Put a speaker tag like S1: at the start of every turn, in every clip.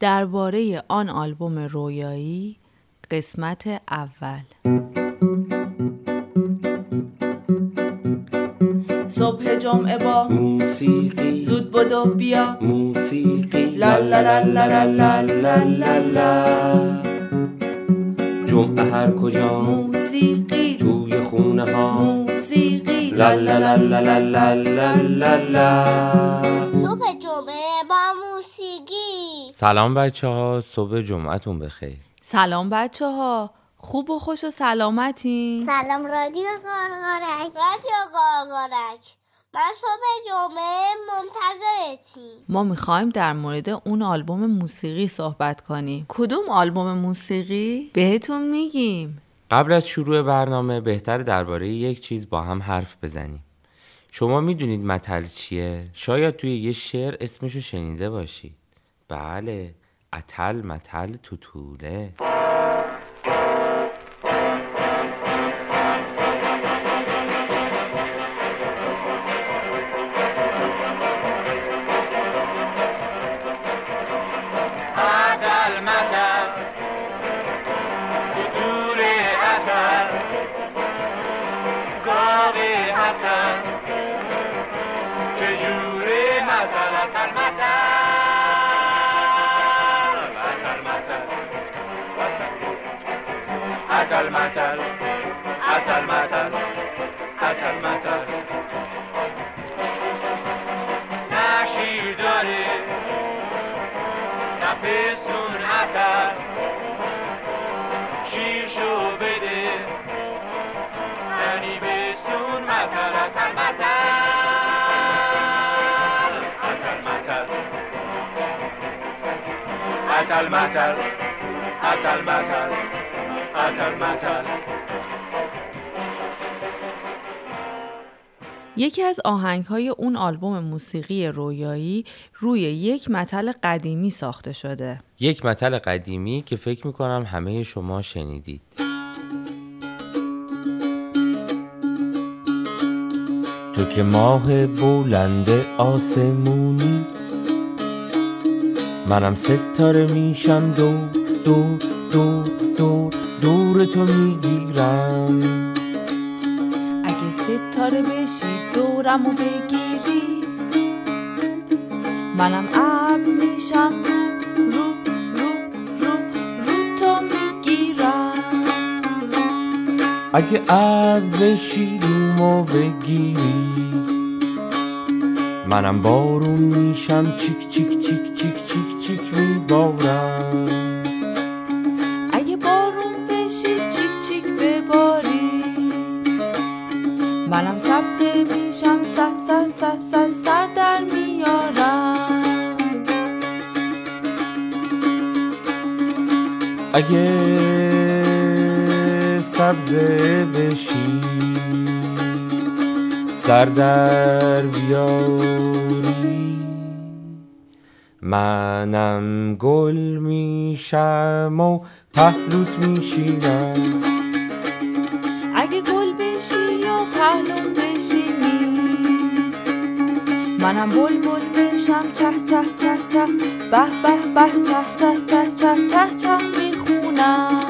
S1: درباره آن آلبوم رویایی قسمت اول صبح جمعه با
S2: موسیقی
S1: زود بدو بیا
S2: موسیقی
S1: لا لا لا لا لا لا لا لا
S2: جمعه هر کجا
S1: موسیقی
S2: توی خونه ها
S1: موسیقی
S2: لا لا لا لا لا لا لا لا
S3: با موسیقی
S2: سلام بچه ها صبح جمعتون بخیر.
S1: سلام بچه ها خوب و خوش و سلامتین.
S3: سلام رادیو قارقارک رادیو قارقارک من صبح جمعه منتظرتیم
S1: ما می‌خوایم در مورد اون آلبوم موسیقی صحبت کنیم. کدوم آلبوم موسیقی؟ بهتون میگیم.
S2: قبل از شروع برنامه بهتر درباره یک چیز با هم حرف بزنیم. شما می‌دونید متل چیه؟ شاید توی یه شعر اسمشو شنیده باشید بله اتل متل توتوله
S4: عدل calmata, la calmata. La calmata. A calmata. A calmata. A calmata. نشیر داره نفسون عطر عدل مدل عدل مدل عدل مدل
S1: یکی از آهنگ های اون آلبوم موسیقی رویایی روی یک متل قدیمی ساخته شده.
S2: یک متل قدیمی که فکر می‌کنم همه شما شنیدید. تو که ماه بلند آسمونی منم ستاره میشم. دور دور دور دور دور تو می‌گیرم.
S1: اگه ستاره بشی دورم و بگیری منم اب میشم. رو رو رو رو رو تو می‌گیرم.
S2: اگه اب شیرومو بگیری منم بارون میشم. چیک چیک چیک چیک. میبارم
S1: اگه بارون بشی چیک چیک بباری. منم سبز میشم سه سه سه سه سر در میارم.
S2: اگه سبزه بشی سر در بیاری. منم گل میشم و پهلوت میشینم.
S1: اگه گل بشی یا پهلون بشینی منم بلبل بشم چه چه چه چه به به به چه چه چه چه چه چه می‌خونم.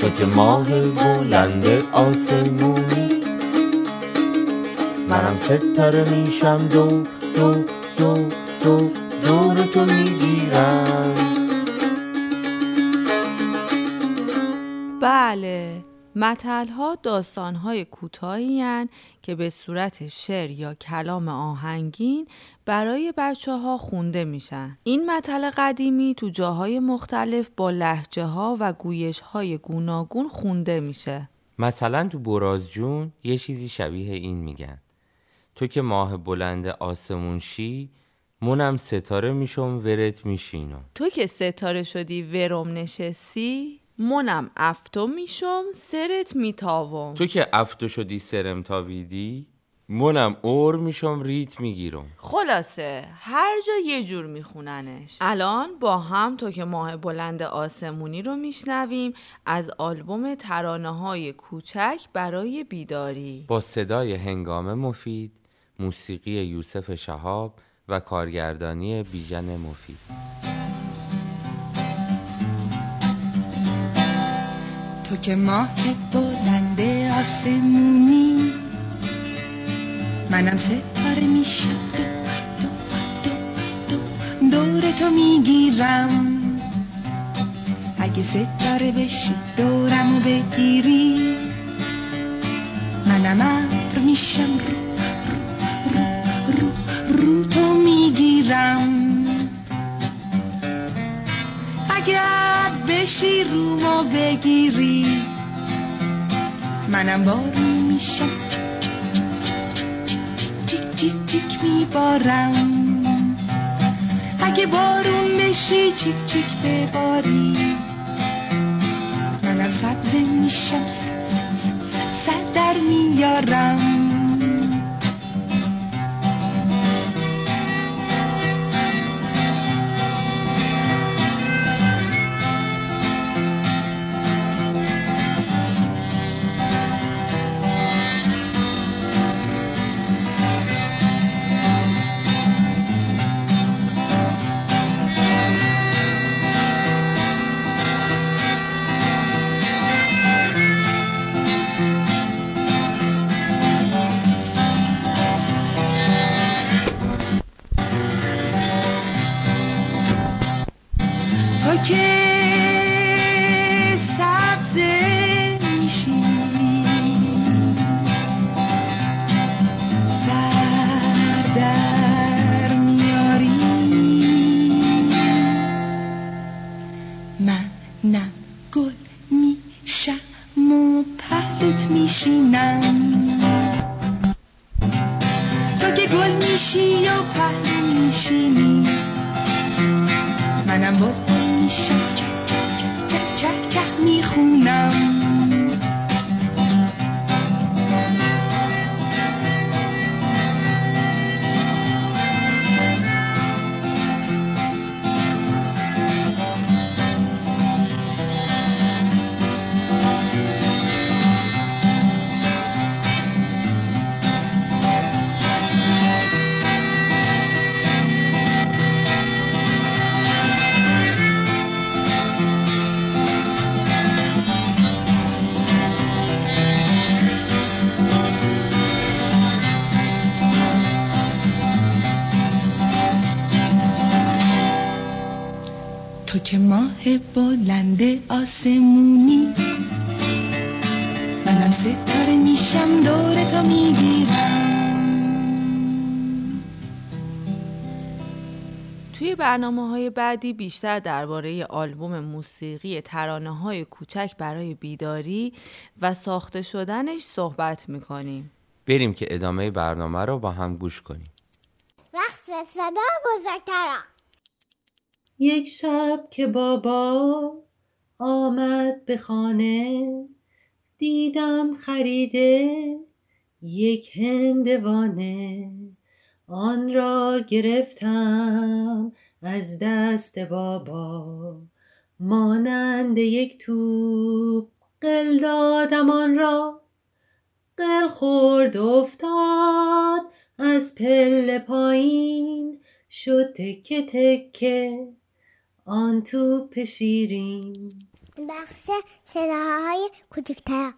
S2: تو که ماه بلند آسمونی منم ستاره میشم دو دو دو دو دور تو می‌گیرم
S1: بله متلها داستانهای کوتاهی که به صورت شعر یا کلام آهنگین برای بچه ها خونده میشن. این متل قدیمی تو جاهای مختلف با لحجه ها و گویش های گوناگون خونده میشه.
S2: مثلا تو برازجون یه چیزی شبیه این میگن تو که ماه بلند آسمون شی منم ستاره میشم ورت میشینم.
S1: تو که ستاره شدی ورم نشستی منم افتو میشم سرت میتاوم.
S2: تو که افتو شدی سرم تاویدی منم اور میشم ریت می‌گیرم.
S1: خلاصه هر جا یه جور میخوننش. الان با هم تو که ماه بلند آسمونی رو میشنویم از آلبوم ترانه های کوچک برای بیداری.
S2: با صدای هنگام مفید موسیقی یوسف شهاب و کارگردانی بیژن مفید.
S5: تو که ماه بلنده آسمونی منم ستاره میشم. دو دو دو دور تو می‌گیرم. اگه ستاره بشی دورمو بگیری. منم ابر میشم. رو رو تو می‌گیرم. اگر بشی رومو بگیری منم بارون میشم چیک چیک چیک میبارم. اگه بارون بشی چیک چیک بباری. منم سبزه میشم سر در میارم. بلند آسمونی. منم ستاره میشم دور تو می‌گیرم.
S1: توی برنامه های بعدی بیشتر درباره آلبوم موسیقی ترانه های کوچک برای بیداری و ساخته شدنش صحبت می‌کنیم.
S2: بریم که ادامه برنامه رو با هم گوش کنیم.
S3: وقت صدا بزرگترم
S6: یک شب که بابا آمد به خانه دیدم خریده یک هندوانه. آن را گرفتم از دست بابا مانند یک توپ. قل دادم آن را قل خورد افتاد. از پله پایین شد تکه تکه. آن توپ شیرین
S3: بخش صداهای کوچکترم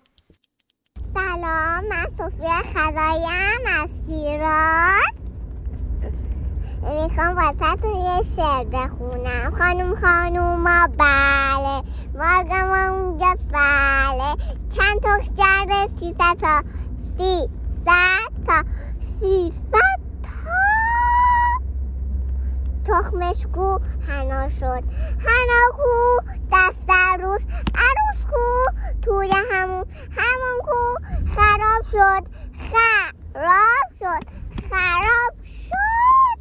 S3: سلام من صوفیا خدایم از شیراز. می‌خوام واسه یه شعر بخونم. خانوم خانوما بله. مارگم اونجا بله. چند تخش کرده سیصد تا سیصد تا تا تخمش کو حنا شد. حنا کو دست عروس عروس کو توی همون همون کو خراب شد. خراب شد خراب شد.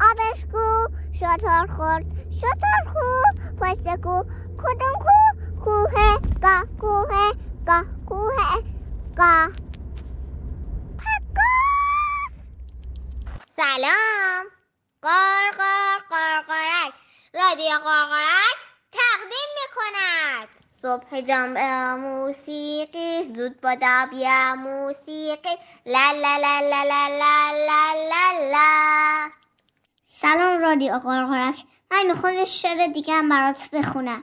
S3: آبش کو شطور خورد. شطور کو پشت کو کدوم کو؟ کوه گاه کوه گاه سلام قار قار قارقارک رادیو قارقارک تقدیم می‌کند صبح جمع موسیقی زود بادا بیا موسیقی لا لا لا لا لا لا لا لا لا سلام رادیو قارقارک من می‌خوام یه شعر دیگه هم برات بخونم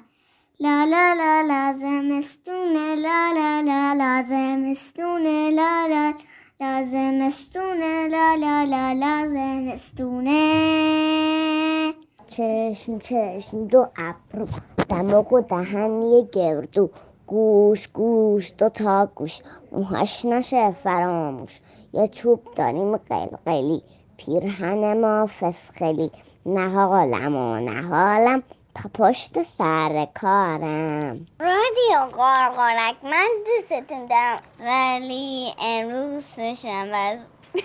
S3: لا لا لا لازمستونه لا لا لا لازمستونه لا لا لازمستونه لا لا لا لازمستونه چشم چشم دو ابرو دماغ و دهن یه گردو گوش گوش دو تا گوش. موهاش نشه فراموش. یه چوب داریم قلقلی پیرهن ما فسخلی نه حالم و نه حالم. تا پشت سر کارم. رادیو قارقارک من دوستتون دارم. ولی امروز سشم از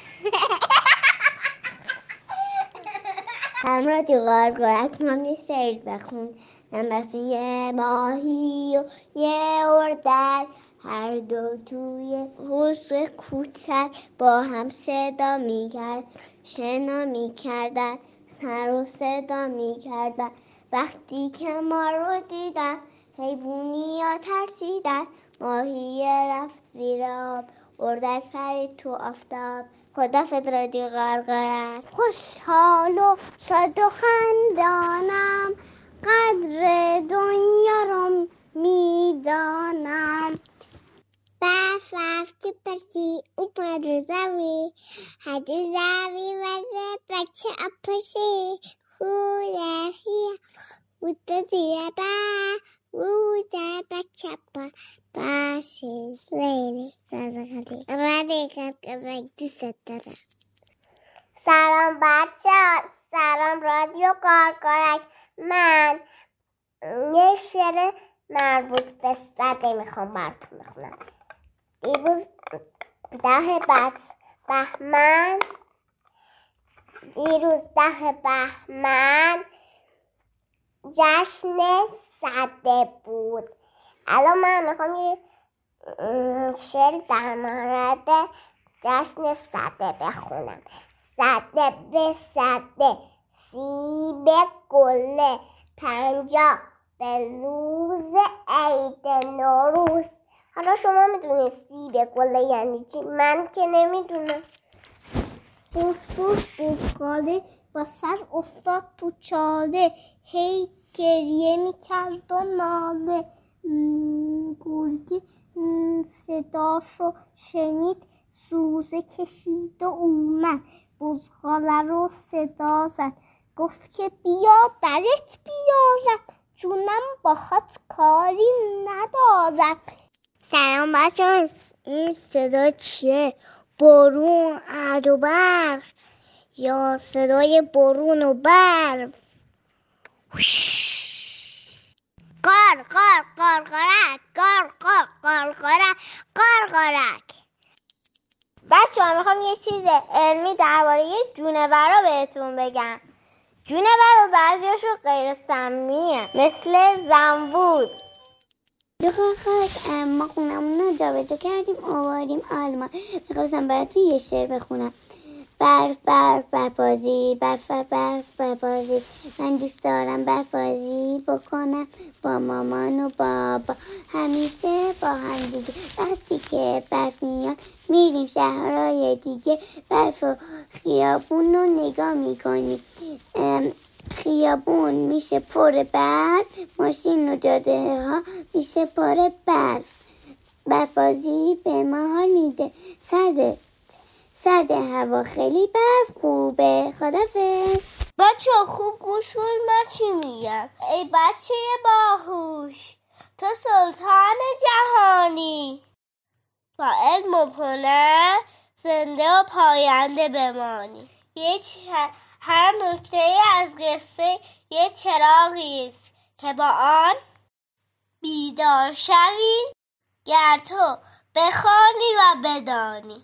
S3: هم رادیو قارقارک من یه بخون. نمرس یه ماهی و یه اردک هر دو توی حوز کوچک با هم صدا می‌کرد شنا می‌کردن سر و صدا می‌کردن. وقتی که ما رو دیدن حیوونی یا ترسیدن. ماهی رفت زیر آب اردک پرید تو آفتاب. خدا رادیو غرغرک خوشحال و شاد و خندانم. قدر رفتی پسی زوی هدو زوی وزه بچه اپسی خودخی بوده زیر با. روزه بچه با. باشه. لیلی زازه خالی رادیو دوست دارم سلام بچه سلام رادیو کارکارک. من یه شعر مربوط به صده می‌خوام براتون بخونم. دیروز ده بهمن دیروز ده بهمن جشن صده بود. الان من می‌خوام یه شعر در مورد جشن صده بخونم. صده به صده سیب گله پنجا به روز عید نوروز. حالا شما می‌دونید سیب گله یعنی چی؟ من که نمی‌دونم. بوس بوس بوس با سر افتاد تو چاله. هی گریه می‌کرد و ناله. گرگی صداشو شنید سوزه کشید و اومد. بزغاله رو صدا زد. گفت که بیا درت بیارم. جونم باهات کاری ندارم. سلام بچه این صدا چیه؟ برون عد و برف یا صدای برون و برف قار قار قار قارک قار قار قار قارک قار قارک بچه ها می‌خوام یه چیز علمی درباره جونورا بهتون بگم. جونور بعضیاشو غیر سمیه. مثل زنبور. دو ما خونمون رو جابجا کردیم آواریم آلمان. می‌خواستم براتون یه شعر بخونم. برف برف برفازی برف برف برفازی. من دوست دارم برفازی بکنم با مامان و بابا. همیشه با هم دیگه. وقتی که برف میاد میریم شهرهای دیگه. برف و خیابون رو نگاه می‌کنیم. خیابون میشه پر برف ماشین و جاده ها میشه پر برف. برفازی به ما حال میده. سرده سرد هوا خیلی برف خوبه. خدافز بچه خوب گوش کن من چی میگم؟ ای بچه باهوش تو سلطان جهانی. با علم و هنر زنده و پاینده بمانی. یه هر نکته از قصه یه چراغی است که با آن بیدار شوی گر تو بخوانی و بدانی.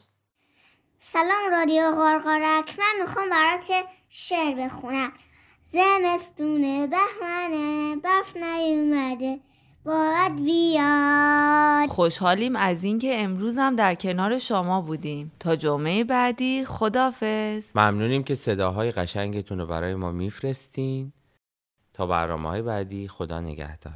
S3: سلام رادیو غارغارک من می‌خوام برات شعر بخونم. زمستون بهمنه برف نیومده باید
S1: خوشحالیم از اینکه امروز هم در کنار شما بودیم. تا جمعه بعدی خدافز
S2: ممنونیم که صداهای قشنگتون رو برای ما میفرستین. تا برنامه های بعدی خدا نگهدار.